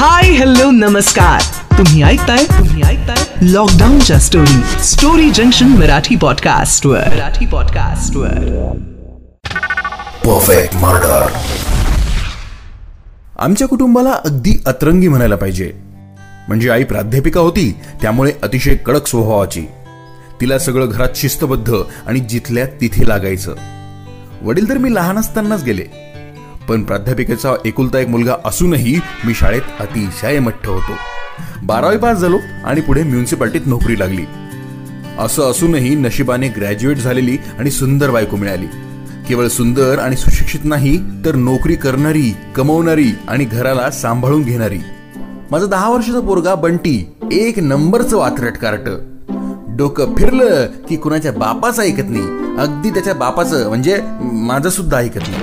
Hi hello नमस्कार तुम्ही ऐकताय तुम्ही ऐकताय लॉकडाऊनच्या story story junction Marathi podcast वर मराठी पॉडकास्ट वर परफेक्ट मर्डर आमच्या कुटुंबाला अगदी अतरंगी म्हणायला पाहिजे. म्हणजे आई प्राध्यापिका होती त्यामुळे अतिशय कडक स्वभावाची. तिला सगळं घरात शिस्तबद्ध आणि जिथल्या तिथे लागायचं. वडील तर मी लहान असतानाच गेले. पण प्राध्यापिकेचा एकुलता एक मुलगा असूनही मी शाळेत अतिशय मठ्ठ होतो. बारावी पास झालो आणि पुढे म्युन्सिपाल्टीत नोकरी लागली. असं असूनही नशिबाने ग्रॅज्युएट झालेली आणि सुंदर बायको मिळाली. केवळ सुंदर आणि सुशिक्षित नाही तर नोकरी करणारी कमवणारी आणि घराला सांभाळून घेणारी. माझा दहा वर्षाचा पोरगा बंटी एक नंबरचं वात्रट कार्ट डोकं फिरलं की कुणाच्या बापाचं ऐकत नाही. अगदी त्याच्या बापाचं म्हणजे माझं सुद्धा ऐकत नाही.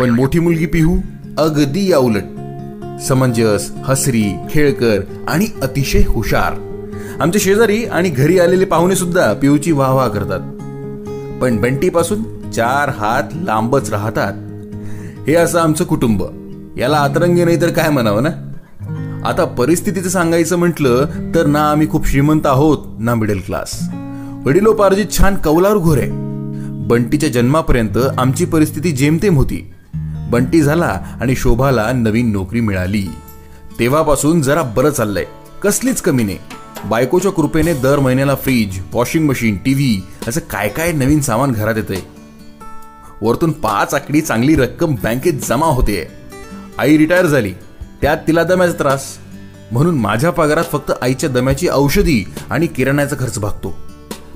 पण मोठी मुलगी पिहू अगदी या उलट समंजस हसरी खेळकर आणि अतिशय हुशार. आमचे शेजारी आणि घरी आलेले पाहुणे सुद्धा पिऊची वाह वाह करतात. पण बंटीपासून चार हात लांबच राहतात. हे असं आमचं कुटुंब. याला अतरंगी नाही तर काय म्हणावं ना? आता परिस्थितीचं सांगायचं म्हटलं तर ना आम्ही खूप श्रीमंत आहोत ना मिडल क्लास वडिलोपार्जित छान कौलार घोर. आहे बंटीच्या जन्मापर्यंत आमची परिस्थिती जेमतेम होती. बंटी झाला आणि शोभाला नवीन नोकरी मिळाली. तेव्हापासून जरा बरं चाललंय. कसलीच कमी नाही. बायकोच्या कृपेने दर महिन्याला फ्रीज वॉशिंग मशीन टीव्ही असं काय काय नवीन सामान घरात येतंय. वरतून पाच आकडी चांगली रक्कम बँकेत जमा होते आई रिटायर झाली. त्यात तिला दम्याचा त्रास. म्हणून माझ्या पगारात फक्त आईच्या दम्याची औषधी आणि किराण्याचा खर्च भागतो.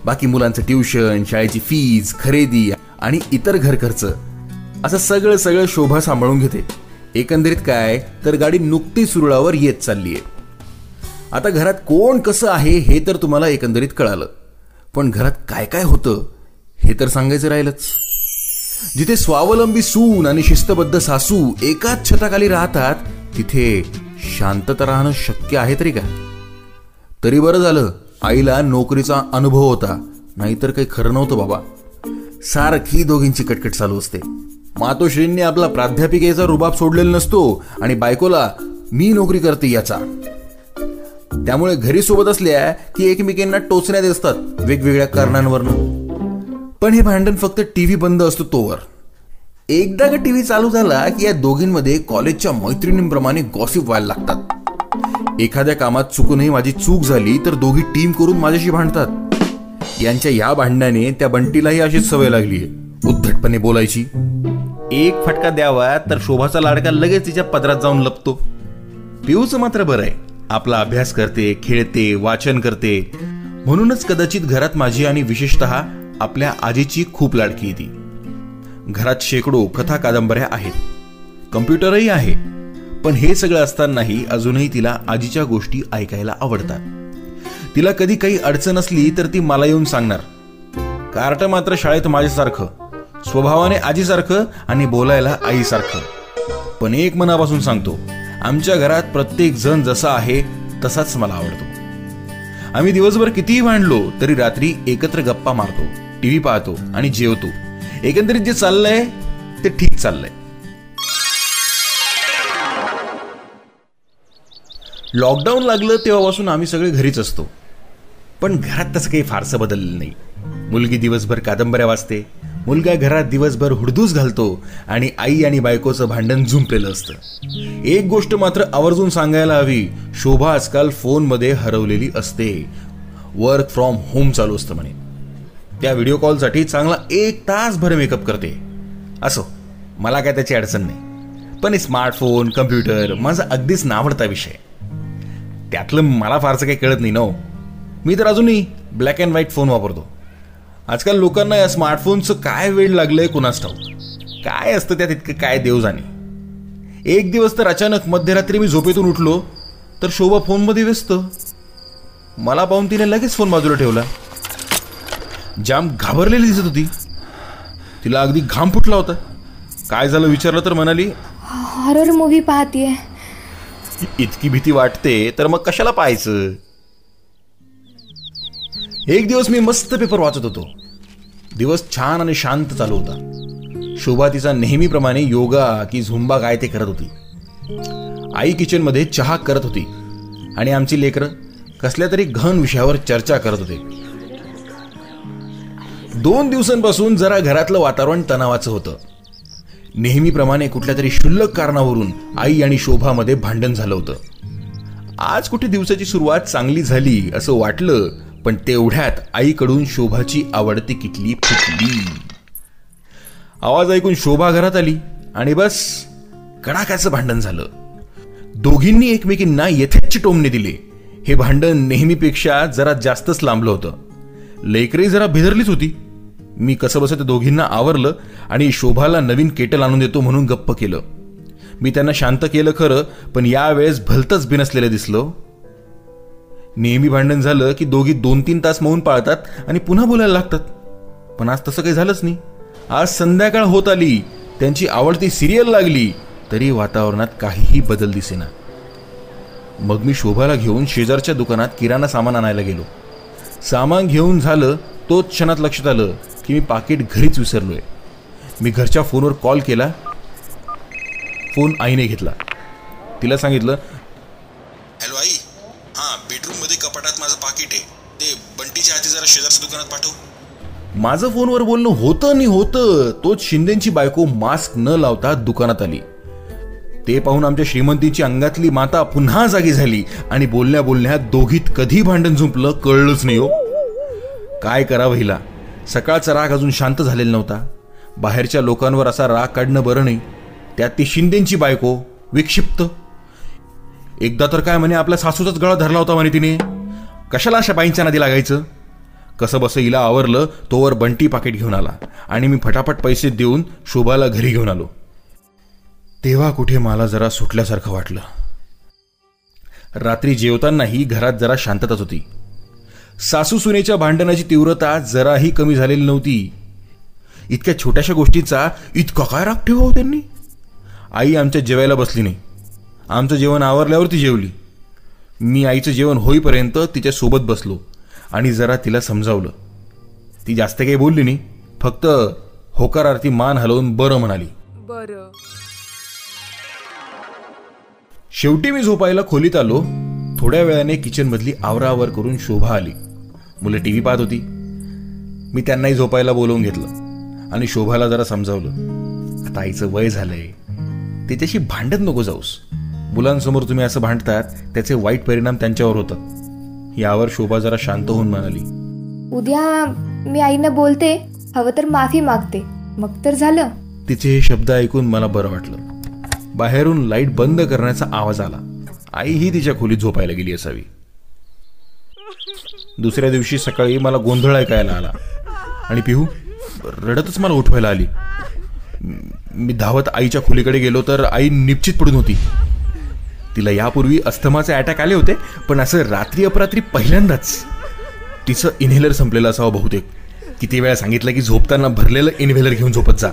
बाकी मुलांचं ट्युशन शाळेची फीज खरेदी आणि इतर घर खर्च. असं सगळं सगळं शोभा सांभाळून घेते. एकंदरीत काय तर गाडी नुकती सुरुळावर येत चालली आहे आता घरात कोण कसं आहे हे तर तुम्हाला एकंदरीत कळालं. पण घरात काय काय होतं हे तर सांगायचं राहिलंच. जिथे स्वावलंबी सून आणि शिस्तबद्ध सासू एकाच छताखाली राहतात तिथे शांतता राहणं शक्य आहे तरी का तरी बरं झालं आईला नोकरीचा अनुभव होता. नाहीतर काही खरं नव्हतं बाबा. सारखी दोघींची कटकट चालू असते. मातोश्रींनी आपला प्राध्यापिकेचा रुबाब सोडलेला नसतो आणि बायकोला मी नोकरी करते याचा. त्यामुळे घरी सोबत असल्या की एकमेकींना टोचण्यात असतात वेगवेगळ्या कारणांवरनं. पण हे भांडण फक्त टीव्ही बंद असतो तोवर. एकदा का टीव्ही चालू झाला की या दोघींमध्ये कॉलेजच्या मैत्रिणींप्रमाणे गॉसिप व्हायला लागतात. एखाद्या कामात चुकूनही माझी चूक झाली तर दोघी टीम करून माझ्याशी भांडतात. यांच्या या भांडण्याने त्या बंटीलाही अशीच सवय लागली उद्धटपणे बोलायची. एक फटका द्यावा तर शोभाचा लाडका लगेच तिच्या पदरात जाऊन लपतो. पिऊचं मात्र बरं आहे. आपला अभ्यास करते खेळते वाचन करते. म्हणूनच कदाचित घरात माझी आणि विशेषतः आपल्या आजीची खूप लाडकी ती. घरात शेकडो कथा कादंबऱ्या आहेत. कम्प्युटरही आहे. पण हे सगळं असतानाही अजूनही तिला आजीच्या गोष्टी ऐकायला आवडतात. तिला कधी काही अडचण असली तर ती मला येऊन सांगणार. कार्ट मात्र शाळेत माझ्यासारखं स्वभावाने आजीसारखं आणि बोलायला आईसारखं. पण एक मनापासून सांगतो आमच्या घरात प्रत्येक जण जसा आहे तसाच मला आवडतो. आम्ही दिवसभर कितीही भांडलो तरी रात्री एकत्र गप्पा मारतो टीव्ही पाहतो आणि जेवतो. एकंदरीत जे चाललंय ते ठीक चाललंय. लॉकडाऊन लागलं तेव्हापासून आम्ही सगळे घरीच असतो. पण घरात तसं काही फारसं बदललं नाही. मुलगी दिवसभर कादंबऱ्या वाचते मुलगा घरात दिवसभर हुडदूस घालतो आणि आई आणि बायकोचं भांडण झुंपलेलं असतं. एक गोष्ट मात्र आवर्जून सांगायला हवी शोभा आजकाल फोनमध्ये हरवलेली असते. वर्क फ्रॉम होम चालू असतं म्हणे. त्या व्हिडिओ कॉलसाठी चांगला एक तासभर मेकअप करते. असो मला काय त्याची अडचण नाही. पण स्मार्टफोन कम्प्युटर माझा अगदीच नावडता विषय. त्यातलं मला फारसं काही कळत नाही नो मी तर अजूनही ब्लॅक अँड व्हाईट फोन वापरतो. आजकाल लोकांना या स्मार्टफोनचं काय वेळ लागलंय कुणास ठाऊक? काय असतं त्यात इतकं काय देव जाणे एक दिवस तर अचानक मध्यरात्री मी झोपेतून उठलो तर शोभा फोनमध्ये व्यस्त. मला पाहून तिने लगेच फोन बाजूला ठेवला. जाम घाबरलेली दिसत होती. तिला अगदी घाम फुटला होता. काय झालं विचारलं तर म्हणाली हॉरर मूवी पाहतीये. इतकी भीती वाटते तर मग कशाला पाहायचं? एक दिवस मी मस्त पेपर वाचत होतो. दिवस छान आणि शांत चालू होता. शोभा तिचा नेहमीप्रमाणे योगा की झुंबा काय ते करत होती. आई किचनमध्ये चहा करत होती. आणि आमची लेकरं कसल्या तरी घन विषयावर चर्चा करत होते. दोन दिवसांपासून जरा घरातलं वातावरण तणावाचं होतं. नेहमीप्रमाणे कुठल्या तरी क्षुल्लक कारणावरून आई आणि शोभामध्ये भांडण झालं होतं. आज कुठे दिवसाची सुरुवात चांगली झाली असं वाटलं पण तेवढ्यात आईकडून शोभाची आवडती किटली फुटली. आवाज ऐकून शोभा घरात आली आणि बस कडाक्याचं भांडण झालं. दोघींनी एकमेकींना येथेच टोमणे दिले. हे भांडण नेहमीपेक्षा जरा जास्तच लांबलं होतं. लेकरे जरा भिदरलीच होती. मी कसं बसं त्या दोघींना आवरलं आणि शोभाला नवीन केटल आणून देतो म्हणून गप्प केलं. मी त्यांना शांत केलं खरं पण यावेळेस भलतच बिनसलेलं दिसलं. नेहमी भांडण झालं की दोघी दोन तीन तास मौन पाळतात आणि पुन्हा बोलायला लागतात. पण आज तसं काही झालंच नाही. आज संध्याकाळ होत आली त्यांची आवडती सिरियल लागली तरी वातावरणात काहीही बदल दिसेना. मग मी शोभाला घेऊन शेजारच्या दुकानात किराणा सामान आणायला गेलो. सामान घेऊन झालं तोच क्षणात लक्षात आलं की मी पाकिट घरीच विसरलोय. मी घरच्या फोनवर कॉल केला. फोन आईने घेतला. तिला सांगितलं हॅलो आई हां बेडरूममध्ये कपाटात माझं पाकिट आहे. ते बंटीच्या हाती जरा शेजारच्या दुकानात पाठव. माझं फोनवर बोलणं होतं आणि होतं तोच शिंदेची बायको मास्क न लावता दुकानात आली. ते पाहून आमच्या श्रीमंतीची अंगातली माता पुन्हा जागी झाली आणि बोलण्या बोलण्यात दोघीत कधी भांडण झुंपलं कळलंच नाही हो. काय करावं हिला? सकाळचा राग अजून शांत झालेला नव्हता. बाहेरच्या लोकांवर असा राग काढणं बरं नाही. त्यात ती शिंदेंची बायको विक्षिप्त. एकदा तर काय म्हणे आपल्या सासूचाच गळा धरला होता म्हणे तिने. कशाला अशा बाईंच्या नादी लागायचं? कसं बसं हिला आवरलं तोवर बंटी पाकिट घेऊन आला. आणि मी फटाफट पैसे देऊन शोभाला घरी घेऊन आलो. तेव्हा कुठे मला जरा सुटल्यासारखं वाटलं. रात्री जेवतानाही घरात जरा शांतताच होती. सासू सुनेच्या भांडणाची तीव्रता जराही कमी झालेली नव्हती. इतक्या छोट्याशा गोष्टीचा इतका काय राग ठेवा हो त्यांनी? आई आमच्या जेवायला बसली नाही. आमचं जेवण आवरल्यावर ती जेवली. मी आईचं जेवण होईपर्यंत तिच्या सोबत बसलो आणि जरा तिला समजावलं. ती जास्त काही बोलली नाही फक्त होकारार्थी मान हलवून बरं म्हणाली. बरं. शेवटी मी झोपायला खोलीत आलो. थोड्या वेळाने किचनमधली आवरावर करून शोभा आली. मुलं टीव्ही पाहत होती. मी त्यांनाही झोपायला बोलवून घेतलं आणि शोभाला जरा समजावलं. आता आईचं वय झालंय. त्याच्याशी भांडत नको जाऊस. मुलांसमोर तुम्ही असं भांडतात त्याचे वाईट परिणाम त्यांच्यावर होतात. यावर शोभा जरा शांत होऊन म्हणाली. उद्या मी आईनं बोलते हवं तर माफी मागते. मग तर झालं. तिचे हे शब्द ऐकून मला बरं वाटलं. बाहेरून लाइट बंद करण्याचा आवाज आला. आई ही तिच्या खोलीत झोपायला गेली असावी. दुसऱ्या दिवशी सकाळी मला गोंधळ ऐकायला आला. आणि पिहू रडतच मला उठवायला आली. मी धावत आईच्या खोलीकडे गेलो तर आई निश्चित पडून होती. तिला यापूर्वी अस्थमाचे अटॅक आले होते पण असं रात्री अपरात्री पहिल्यांदाच तिचं इन्हेलर संपलेलं असावं बहुतेक. किती वेळा सांगितलं की झोपताना भरलेलं इन्हेलर घेऊन झोपत जा.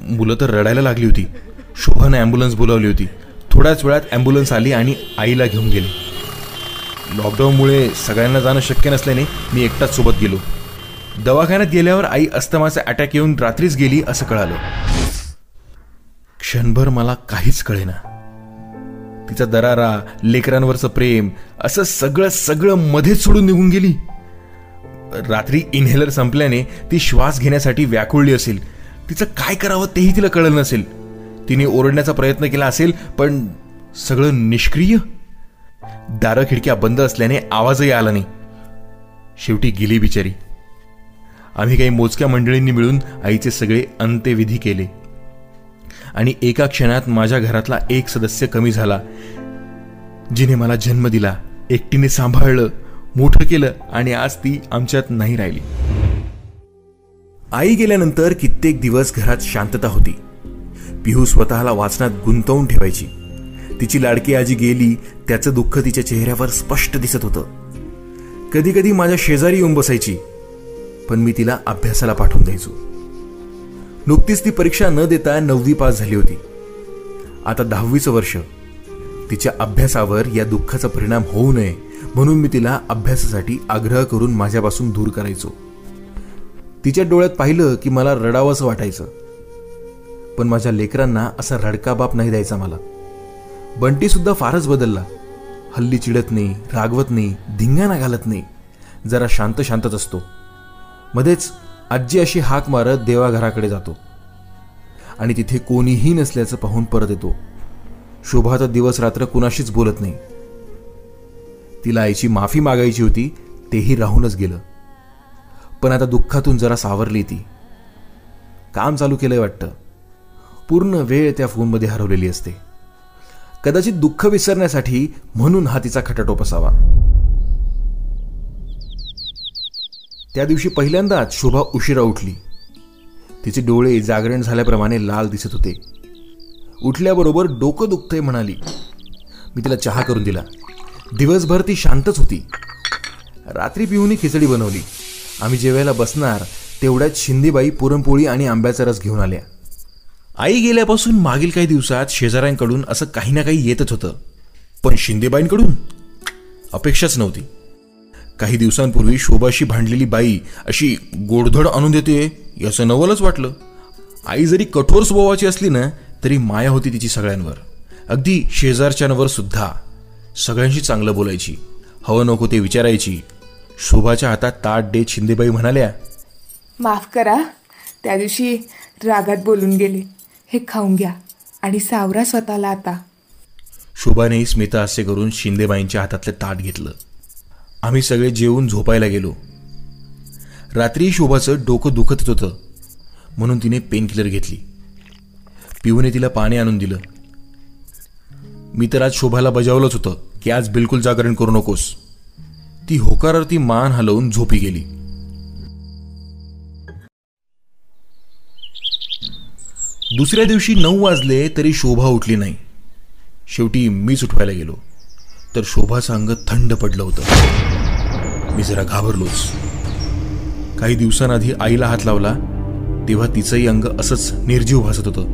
मुलं तर रडायला लागली होती. शोभानं ॲम्ब्युलन्स बोलावली होती. थोड्याच वेळात ॲम्ब्युलन्स आली आणि आईला घेऊन गेली. लॉकडाऊनमुळे सगळ्यांना जाणं शक्य नसल्याने मी एकटाच सोबत गेलो. दवाखान्यात गेल्यावर आई अस्तमाचा अटॅक येऊन रात्रीच गेली असं कळालं. क्षणभर मला काहीच कळेना. तिचा दरारा लेकरांवरचं प्रेम असं सगळं सगळं मध्येच सोडून निघून गेली. रात्री इनहेलर संपल्याने ती श्वास घेण्यासाठी व्याकुळली असेल. तिचं काय करावं तेही तिला कळलं नसेल. तिने ओरडण्याचा प्रयत्न केला असेल पण सगळं निष्क्रिय? दारं खिडक्या बंद असल्याने आवाजही आला नाही. शेवटी गेली बिचारी. आम्ही काही मोजक्या मंडळींनी मिळून आईचे सगळे अंत्यविधी केले. आणि एका क्षणात माझ्या घरातला एक सदस्य कमी झाला. जिने मला जन्म दिला एकटीने सांभाळलं मोठं केलं आणि आज ती आमच्यात नाही राहिली. आई गेल्यानंतर कित्येक दिवस घरात शांतता होती. पिहू स्वतःला वाचनात गुंतवून ठेवायची. तिची लाडकी आजी गेली त्याचं दुःख तिच्या चेहऱ्यावर स्पष्ट दिसत होतं. कधी कधी माझ्या शेजारी येऊन बसायची पण मी तिला अभ्यासाला पाठवून द्यायचो. नुकतीच ती परीक्षा न देता नववी पास झाली होती. आता दहावीचं वर्ष. तिच्या अभ्यासावर या दुःखाचा परिणाम होऊ नये म्हणून मी तिला अभ्यासासाठी आग्रह करून माझ्यापासून दूर करायचो. तिच्या डोळ्यात पाहिलं की मला रडावंसं वाटायचं. पण माझ्या लेकरांना असा रडका बाप नाही द्यायचा मला. बंटी सुद्धा फारच बदलला. हल्ली चिडत नाही रागवत नाही धिंगाणा घालत नाही. जरा शांत शांतच असतो. मध्येच आजी अशी हाक मारत देवाघराकडे जातो. आणि तिथे कोणीही नसल्याचं पाहून परत येतो. शोभा तर दिवस रात्र कुणाशीच बोलत नाही. तिला आईची माफी मागायची होती तेही राहूनच गेलं. पण आता दुःखातून जरा सावरली ती. काम चालू केलंय वाटतं. पूर्ण वेळ त्या फोनमध्ये हरवलेली असते. कदाचित दुःख विसरण्यासाठी म्हणून हा तिचा खटाटोप असावा. त्या दिवशी पहिल्यांदाच शोभा उशिरा उठली. तिचे डोळे जागरण झाल्याप्रमाणे लाल दिसत होते. उठल्याबरोबर डोकं दुखतंय म्हणाली. मी तिला चहा करून दिला. दिवसभर ती शांतच होती. रात्री पिऊनी खिचडी बनवली. आम्ही जेवायला बसणार तेवढ्यात शिंदेबाई पुरणपोळी आणि आंब्याचा रस घेऊन आल्या. आई गेल्यापासून मागील काही दिवसात शेजाऱ्यांकडून असं काही ना काही येतच होतं. पण शिंदेबाईंकडून अपेक्षाच नव्हती. काही दिवसांपूर्वी शोभाशी भांडलेली बाई अशी गोडधड आणून देते याचं नवलच वाटलं. आई जरी कठोर स्वभावाची असली ना तरी माया होती तिची सगळ्यांवर. अगदी शेजारच्यांवर सुद्धा. सगळ्यांशी चांगलं बोलायची. हवं नको ते विचारायची. शोभाच्या हातात ताट देत शिंदेबाई म्हणाल्या माफ करा. त्या दिवशी रागात बोलून गेले. हे खाऊन घ्या. आणि सावरा स्वतःला आता. शोभाने स्मिता असे करून शिंदेबाईंच्या हातातलं ताट घेतलं. आम्ही सगळे जेवून झोपायला गेलो. रात्री शोभाचं डोकं दुखतच होतं. म्हणून तिने पेनकिलर घेतली. पिऊने तिला पाणी आणून दिलं. मी तर आज शोभाला बजावलंच होतं की आज बिलकुल जागरण करू नकोस. ती होकारार्थी मान हलवून झोपी गेली. दुसऱ्या दिवशी नऊ वाजले तरी शोभा उठली नाही. शेवटी मीच उठवायला गेलो. तर शोभाचं अंग थंड पडलं होतं. मी जरा घाबरलोच. काही दिवसांआधी आईला हात लावला तेव्हा तिचंही अंग असंच निर्जीव भासत होतं.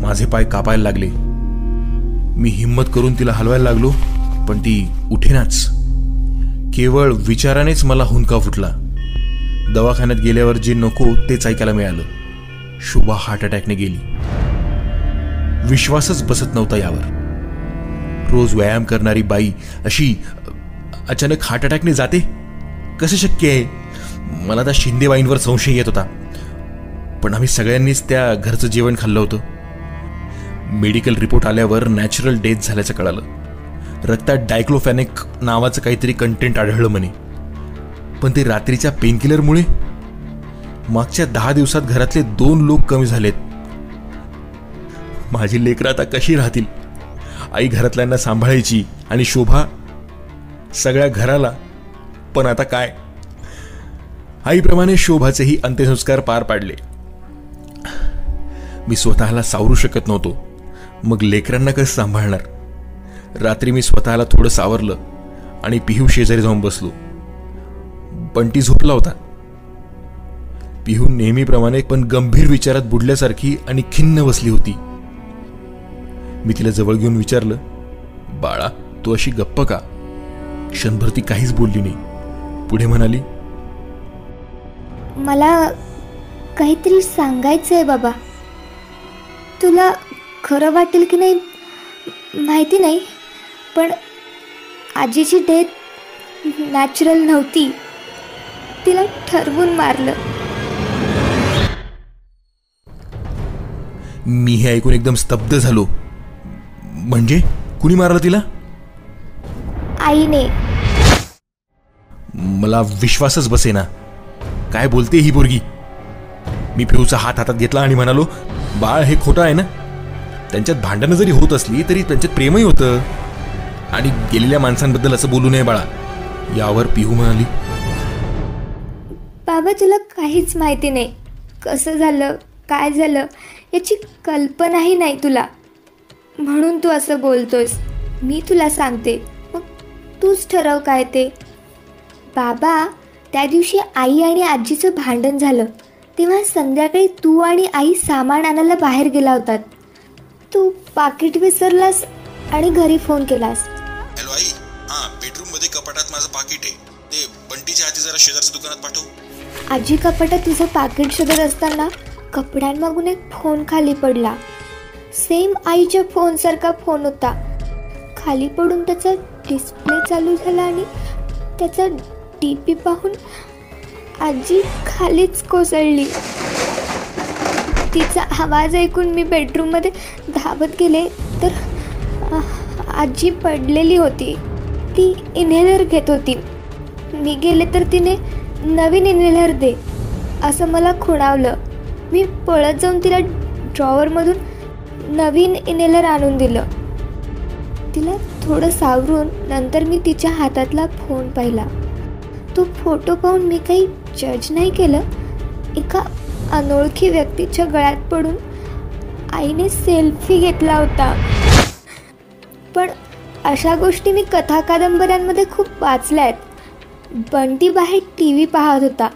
माझे पाय कापायला लागले. मी हिंमत करून तिला हलवायला लागलो पण ती उठेनाच. केवळ विचारानेच मला हुंका फुटला. दवाखान्यात गेल्यावर जे नको तेच ऐकायला मिळालं. शुभा हार्ट अटॅकने गेली. विश्वासच बसत नव्हता यावर. रोज व्यायाम करणारी बाई अशी अचानक हार्ट अटॅकने जाते? कसं शक्य आहे? मला त्या शिंदेबाईंवर संशय येत होता. पण आम्ही सगळ्यांनीच त्या घरचं जेवण खाल्लं होतं. मेडिकल रिपोर्ट आल्यावर नॅचरल डेथ झाल्याचं कळालं. रक्तात डायक्लोफॅनिक नावाचं काहीतरी कंटेंट आढळलं म्हणे. पण ते रात्रीच्या पेनकिलरमुळे मागच्या दहा दिवसात घरातले दोन लोक कमी झालेत. माझी लेकरं आता कशी राहतील? आई घरातल्यांना सांभाळायची आणि शोभा सगळ्या घराला. पण आता काय? आईप्रमाणे शोभाचेही अंत्यसंस्कार पार पाडले. मी स्वतःला सावरू शकत नव्हतो. मग लेकरांना कसं सांभाळणार? रात्री मी स्वतःला थोडं सावरलं आणि पिहू शेजारी जाऊन बसलो. बंटी झोपला होता. पिहू नेहमीप्रमाणे पण गंभीर विचारात बुडल्यासारखी आणि खिन्न बसली होती. मी तिला जवळ घेऊन विचारलं बाळा तू अशी गप्प का? क्षणभर ती काहीच बोलली नाही. पुढे म्हणाली मला काहीतरी सांगायचं आहे बाबा. तुला खरं वाटेल की नाही माहिती नाही पण आजीची डेथ नॅचरल नव्हती. तिला ठरवून मारलं. मी हे ऐकून एकदम स्तब्ध झालो. म्हणजे? कुणी मारलं तिला? आईने. मला विश्वासच बसेना. काय बोलते ही पोरगी? मी पिऊचा हात हातात घेतला आणि म्हणालो बाळ हे खोटं आहे ना? त्यांच्यात भांडणं जरी होत असली तरी त्यांच्यात प्रेमही होतं. आणि गेलेल्या माणसांबद्दल असं बोलू नये बाळा. यावर पिहू म्हणाली बाबा तुला काहीच माहिती नाही. कसं झालं? काय झालं? याची कल्पनाही नाही तुला. म्हणून तू असं बोलतोस मी तुला सांगते. मग तूच ठरव काय ते. बाबा त्या दिवशी आई आणि आजीचं भांडण झालं. तेव्हा संध्याकाळी तू आणि आई सामान आणायला बाहेर गेला होतात. तू पाकिट विसरलास आणि घरी फोन केलास. हॅलो आई हां बेडरूममध्ये कपाटात माझं पाकिट आहे. ते बंटीच्या हाती जरा शेजारच्या दुकानात पाठव. आजी कपाटात तुझं पाकिट शोधत असताना कपड्यांमागून एक फोन खाली पडला. सेम आईच्या फोनसारखा फोन होता. खाली पडून त्याचा डिस्प्ले चालू झाला आणि त्याचा डी पी पाहून आजी खालीच कोसळली. तिचा आवाज ऐकून मी बेडरूममध्ये धावत गेले तर आजी पडलेली होती. ती इन्हेलर घेत होती. मी गेले तर तिने नवीन इन्हेलर दे असं मला खुणावलं. मी पळत जाऊन तिला ड्रॉवरमधून नवीन इनेलर आणून दिलं. तिला थोडं सावरून नंतर मी तिच्या हातातला फोन पाहिला. तो फोटो पाहून मी काही जज नाही केलं. एका अनोळखी व्यक्तीच्या गळ्यात पडून आईने सेल्फी घेतला होता. पण अशा गोष्टी मी कथा कादंबऱ्यांमध्ये खूप वाचल्या आहेत. बंटी बाहेर टी व्ही पाहत होता.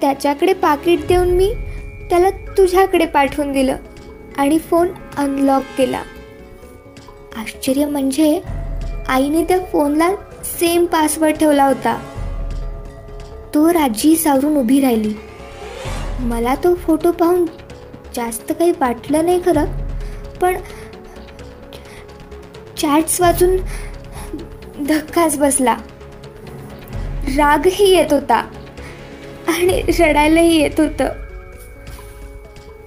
त्याच्याकडे पाकिट देऊन मी त्याला तुझ्याकडे पाठवून दिलं आणि फोन अनलॉक केला. आश्चर्य म्हणजे आईने त्या फोनला सेम पासवर्ड ठेवला होता. तो राजी सावरून उभी राहिली. मला तो फोटो पाहून जास्त काही वाटलं नाही खरं पण चॅट्स वाचून धक्काच बसला. रागही येत होता आणि रडायलाही येत होतं.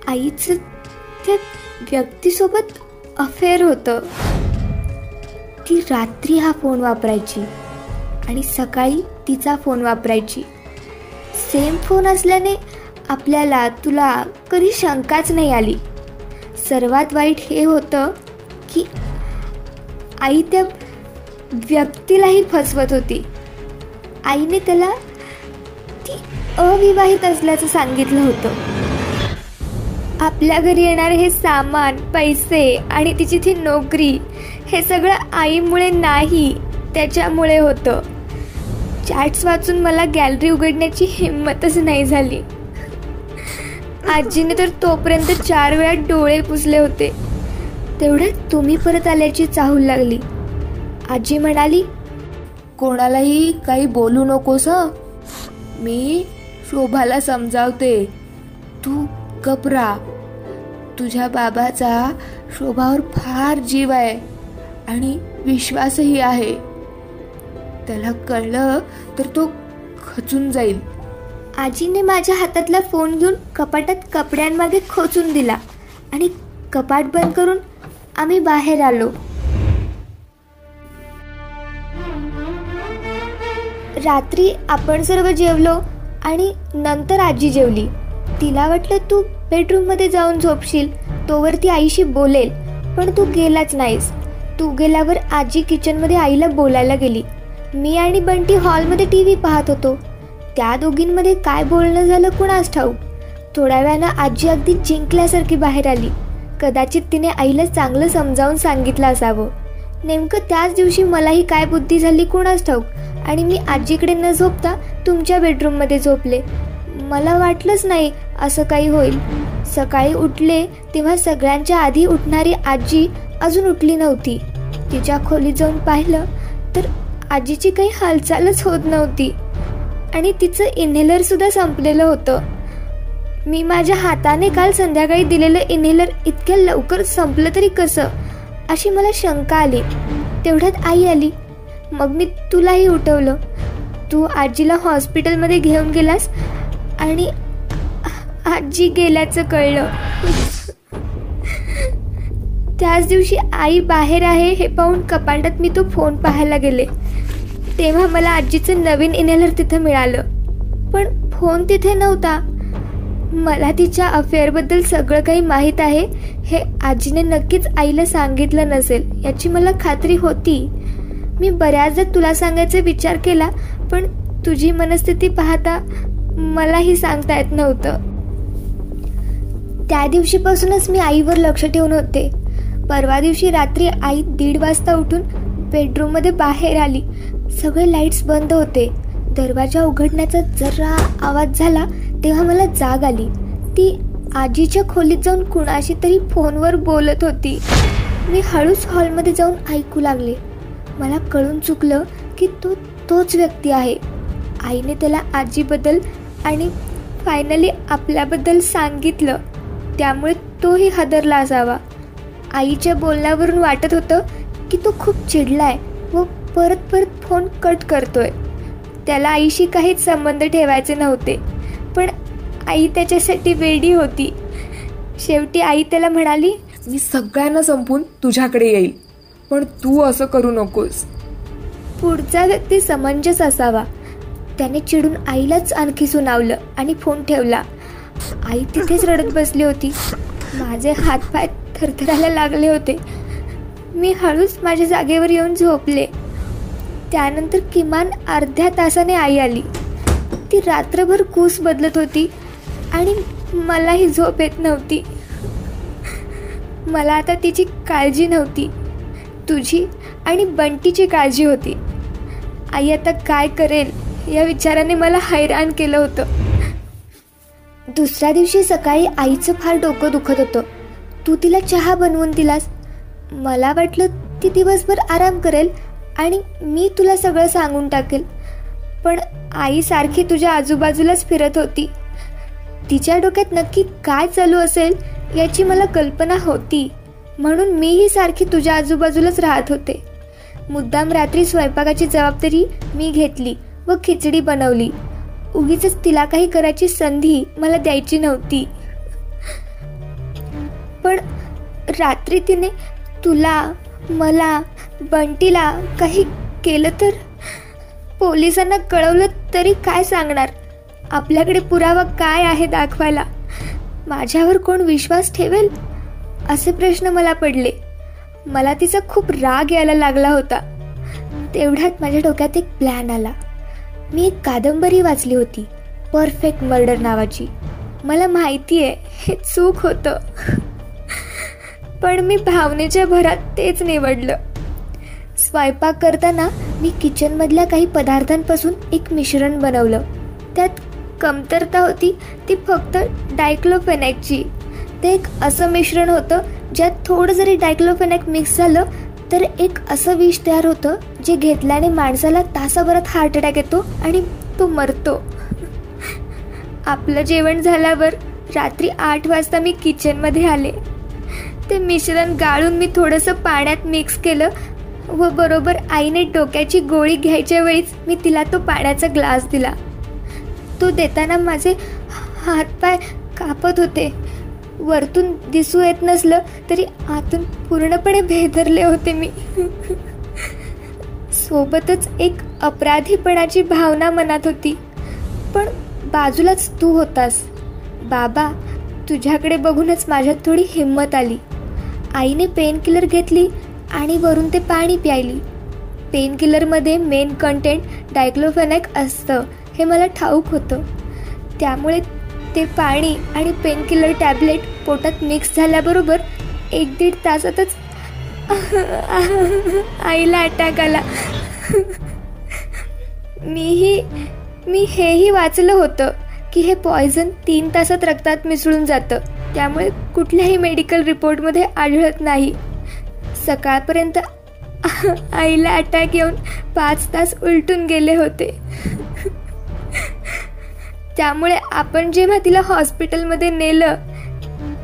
आईचं त्या व्यक्तीसोबत अफेअर होतं. ती रात्री हा फोन वापरायची आणि सकाळी तिचा फोन वापरायची. सेम फोन असल्याने आपल्याला तुला कधी शंकाच नाही आली. सर्वात वाईट हे होतं की आई त्या व्यक्तीलाही फसवत होती. आईने त्याला ती अविवाहित असल्याचं सांगितलं होतं. आपल्या घरी येणारे हे सामान पैसे आणि तिची ती नोकरी हे सगळं आईमुळे नाही त्याच्यामुळे होतं. चॅट्स वाचून मला गॅलरी उघडण्याची हिंमतच नाही झाली. आजीने तर तोपर्यंत चार वेळा डोळे पुसले होते. तेवढ्यात तुम्ही परत आल्याची चाहूल लागली. आजी म्हणाली कोणालाही काही बोलू नकोस हं. मी शोभाला समजावते. तू कपरा तुझ्या बाबाचा शोभावर फार जीव आहे आणि विश्वासही आहे. त्याला कळलं तर तो खचून जाईल. आजीने माझ्या हातातला फोन घेऊन कपाटात कपड्यांमागे खोचून दिला आणि कपाट बंद करून आम्ही बाहेर आलो. रात्री आपण सर्व जेवलो आणि नंतर आजी जेवली. तिला वाटलं तू बेडरूममध्ये जाऊन झोपशील. तोवर ती आईशी बोलेल. पण तू गेलाच नाहीस. तू गेल्यावर आजी किचनमध्ये आईला बोलायला गेली. मी आणि बंटी हॉलमध्ये टी व्ही पाहत होतो. त्या दोघींमध्ये काय बोलणं झालं कुणास ठाऊक? थोड्या वेळानं आजी अगदी जिंकल्यासारखी बाहेर आली. कदाचित तिने आईला चांगलं समजावून सांगितलं असावं. नेमकं त्याच दिवशी मलाही काय बुद्धी झाली कुणास ठाऊक? आणि मी आजीकडे न झोपता तुमच्या बेडरूममध्ये झोपले. मला वाटलंच नाही असं काही होईल. सकाळी उठले तेव्हा सगळ्यांच्या आधी उठणारी आजी अजून उठली नव्हती. तिच्या खोलीत जाऊन पाहिलं तर आजीची काही हालचालच होत नव्हती. आणि तिचं इन्हेलरसुद्धा संपलेलं होतं. मी माझ्या हाताने काल संध्याकाळी दिलेलं इन्हेलर इतक्या लवकर संपलं तरी कसं? अशी मला शंका आली. तेवढ्यात आई आली. मग मी तुलाही उठवलं. तू आजीला हॉस्पिटलमध्ये घेऊन गेलास आणि आजी गेल्याचं कळलं. त्याच दिवशी आई बाहेर आहे हे पाहून कपाटात मी तो फोन पाहायला गेले. तेव्हा मला आजीचं नवीन इनहेलर तिथं मिळालं. पण फोन तिथे नव्हता. मला तिच्या अफेअरबद्दल सगळं काही माहीत आहे हे आजीने नक्कीच आईला सांगितलं नसेल याची मला खात्री होती. मी बऱ्याचदा तुला सांगायचा विचार केला पण तुझी मनस्थिती पाहता मलाही सांगता येत नव्हतं. त्या दिवशीपासूनच मी आईवर लक्ष ठेवून होते. परवा दिवशी रात्री आई दीड वाजता उठून बेडरूममध्ये बाहेर आली. सगळे लाईट्स बंद होते. दरवाजा उघडण्याचा जरा आवाज झाला तेव्हा मला जाग आली. ती आजीच्या खोलीत जाऊन कुणाशी तरी फोनवर बोलत होती. मी हळूच हॉलमध्ये जाऊन ऐकू लागले. मला कळून चुकलं की तो तोच व्यक्ती आहे. आईने त्याला आजीबद्दल आणि फायनली आपल्याबद्दल सांगितलं. त्यामुळे तोही हादरला असावा. आईच्या बोलण्यावरून वाटत होतं की तो खूप चिडलाय व परत परत फोन कट करतोय. त्याला आईशी काहीच संबंध ठेवायचे नव्हते. पण आई त्याच्यासाठी वेडी होती. शेवटी आई त्याला म्हणाली मी सगळ्यांना संपून तुझ्याकडे येईल पण तू असं करू नकोस. पुढचा व्यक्ती समंजस असावा. त्याने चिडून आईलाच आणखी सुनावलं आणि फोन ठेवला. आई तिथेच रडत बसली होती. माझे हातपाय थरथरायला लागले होते. मी हळूच माझ्या जागेवर येऊन झोपले. त्यानंतर किमान अर्ध्या तासाने आई आली. ती रात्रभर कूस बदलत होती आणि मलाही झोप येत नव्हती. मला आता तिची काळजी नव्हती. तुझी आणि बंटीची काळजी होती. आई आता काय करेल या विचाराने मला हैराण केलं होतं. दुसऱ्या दिवशी सकाळी आईचं फार डोकं दुखत होतं. तू तिला चहा बनवून दिलास. मला वाटलं ती दिवसभर आराम करेल आणि मी तुला सगळं सांगून टाकेल. पण आई सारखी तुझ्या आजूबाजूलाच फिरत होती. तिच्या डोक्यात नक्की काय चालू असेल याची मला कल्पना होती. म्हणून मीही सारखी तुझ्या आजूबाजूलाच राहत होते. मुद्दाम रात्री स्वयंपाकाची जबाबदारी मी घेतली व खिचडी बनवली. उगीच तिला काही करायची संधी मला द्यायची नव्हती. पण रात्री तिने तुला मला बंटीला काही केलं तर? पोलिसांना कळवलं तरी काय सांगणार? आपल्याकडे पुरावा काय आहे दाखवायला? माझ्यावर कोण विश्वास ठेवेल? असे प्रश्न मला पडले. मला तिचा खूप राग यायला लागला होता. तेवढ्यात माझ्या डोक्यात एक प्लॅन आला. मी एक कादंबरी वाचली होती. परफेक्ट मर्डर नावाची. मला माहिती आहे हे चूक होतं. पण मी भावनेच्या भरात तेच निवडलं. स्वयंपाक करताना मी किचनमधल्या काही पदार्थांपासून एक मिश्रण बनवलं. त्यात कमतरता होती ती फक्त डायक्लोफेनॅकची ते एक असं मिश्रण होतं ज्यात थोडं जरी डायक्लोफेनॅक मिक्स झालं तर एक असं विष तयार होतं जे घेतल्याने माणसाला तासाभरात हार्ट अटॅक येतो आणि तो मरतो. आपलं जेवण झाल्यावर रात्री आठ वाजता मी किचनमध्ये आले. ते मिश्रण गाळून मी थोडंसं पाण्यात मिक्स केलं व बरोबर आईने डोक्याची गोळी घ्यायच्या वेळीच मी तिला तो पाण्याचा ग्लास दिला. तो देताना माझे हातपाय कापत होते. वरतून दिसू येत नसलं तरी आतून पूर्णपणे भेदरले होते मी. सोबतच एक अपराधीपणाची भावना मनात होती. पण बाजूलाच तू होतास. बाबा तुझ्याकडे बघूनच माझ्यात थोडी हिंमत आली. आईने पेन किलर घेतली आणि वरून ते पाणी प्यायली. पेन किलरमध्ये मेन कंटेंट डायक्लोफेनॅक असतं हे मला ठाऊक होतं. त्यामुळे ते पाणी आणि पेनकिलर टॅबलेट पोटात मिक्स झाल्याबरोबर एक दीड तासातच आईला अटॅक आला. मीही मी हेही वाचलं होतं की हे पॉयझन तीन तासात रक्तात मिसळून जातं. त्यामुळे कुठल्याही मेडिकल रिपोर्टमध्ये आढळत नाही. सकाळपर्यंत आईला अटॅक येऊन पाच तास उलटून गेले होते. त्यामुळे आपण जेव्हा तिला हॉस्पिटलमध्ये नेलं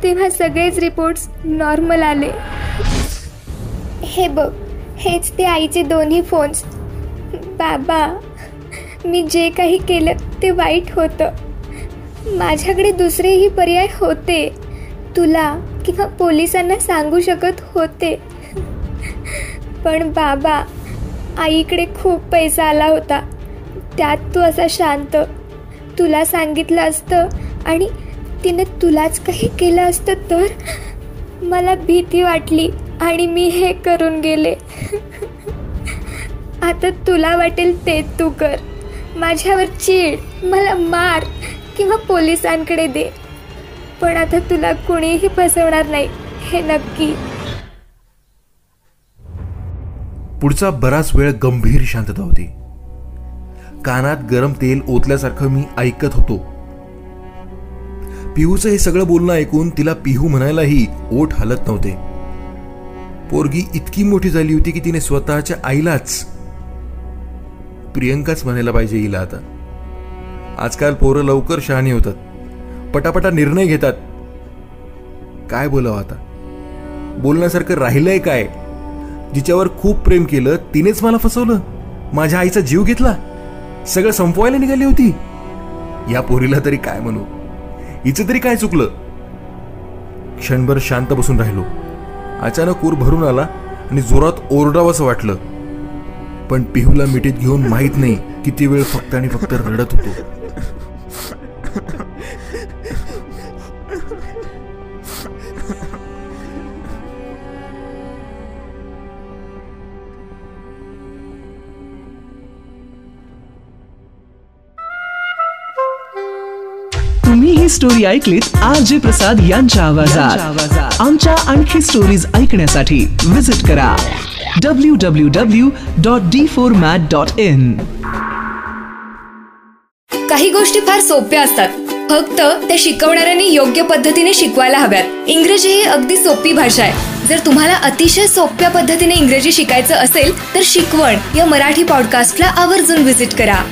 तेव्हा सगळेच रिपोर्ट्स नॉर्मल आले. हे बघ हेच ते आईचे दोन्ही फोन्स बाबा मी जे काही केलं ते वाईट होतं. माझ्याकडे दुसरेही पर्याय होते. तुला किंवा पोलिसांना सांगू शकत होते. पण बाबा आईकडे खूप पैसा आला होता. त्यात तू असा शांत. तुला सांगितलं असतं आणि तिने तुलाच काही केलं असतं तर? मला भीती वाटली. आणि मी हे करून गेले. आता तुला वाटेल ते तू कर. माझ्यावर चीड मला मार किंवा पोलिसांकडे दे. पण आता तुला कुणीही फसवणार नाही हे नक्की. पुढचा बराच वेळ गंभीर शांतता होती. कानात गरम तेल ओतल्यासारखं मी ऐकत होतो. पिहूचं हे सगळं बोलणं ऐकून तिला पिहू म्हणायलाही ओठ हलत नव्हते. पोरगी इतकी मोठी झाली होती की तिने स्वतःच्या आईलाच प्रियंकाच म्हणायला पाहिजे हिला आता. आजकाल पोरं लवकर शहाणी होतात. पटापटा निर्णय घेतात. काय बोलावं आता? बोलण्यासारखं राहिलंय काय? जिच्यावर खूप प्रेम केलं तिनेच मला फसवलं. माझ्या आईचा जीव घेतला. सगळं संपवायला निघाली होती. या पोरीला तरी काय म्हणू? हिचं तरी काय चुकलं? क्षणभर शांत बसून राहिलो. अचानक ऊर भरून आला आणि जोरात ओरडावंसं वाटलं. पण पिहूला मिठीत घेऊन माहीत नाही किती वेळ फक्त आणि फक्त रडत होतो. तुम्ही ही स्टोरी ऐकलीत आर जे प्रसाद यांच्या आवाजात. आमच्या आणखी स्टोरीज ऐकण्यासाठी विजिट करा W W W dot D four mat dot in काही गोष्टी फार सोप्या असतात. फक्त त्या शिकवणाऱ्यांनी योग्य पद्धतीने शिकवायला हव्यात. इंग्रजी ही अगदी सोपी भाषा आहे. जर तुम्हाला अतिशय सोप्या पद्धतीने इंग्रजी शिकायचं असेल तर शिकवण या मराठी पॉडकास्टला आवर्जून व्हिजिट करा.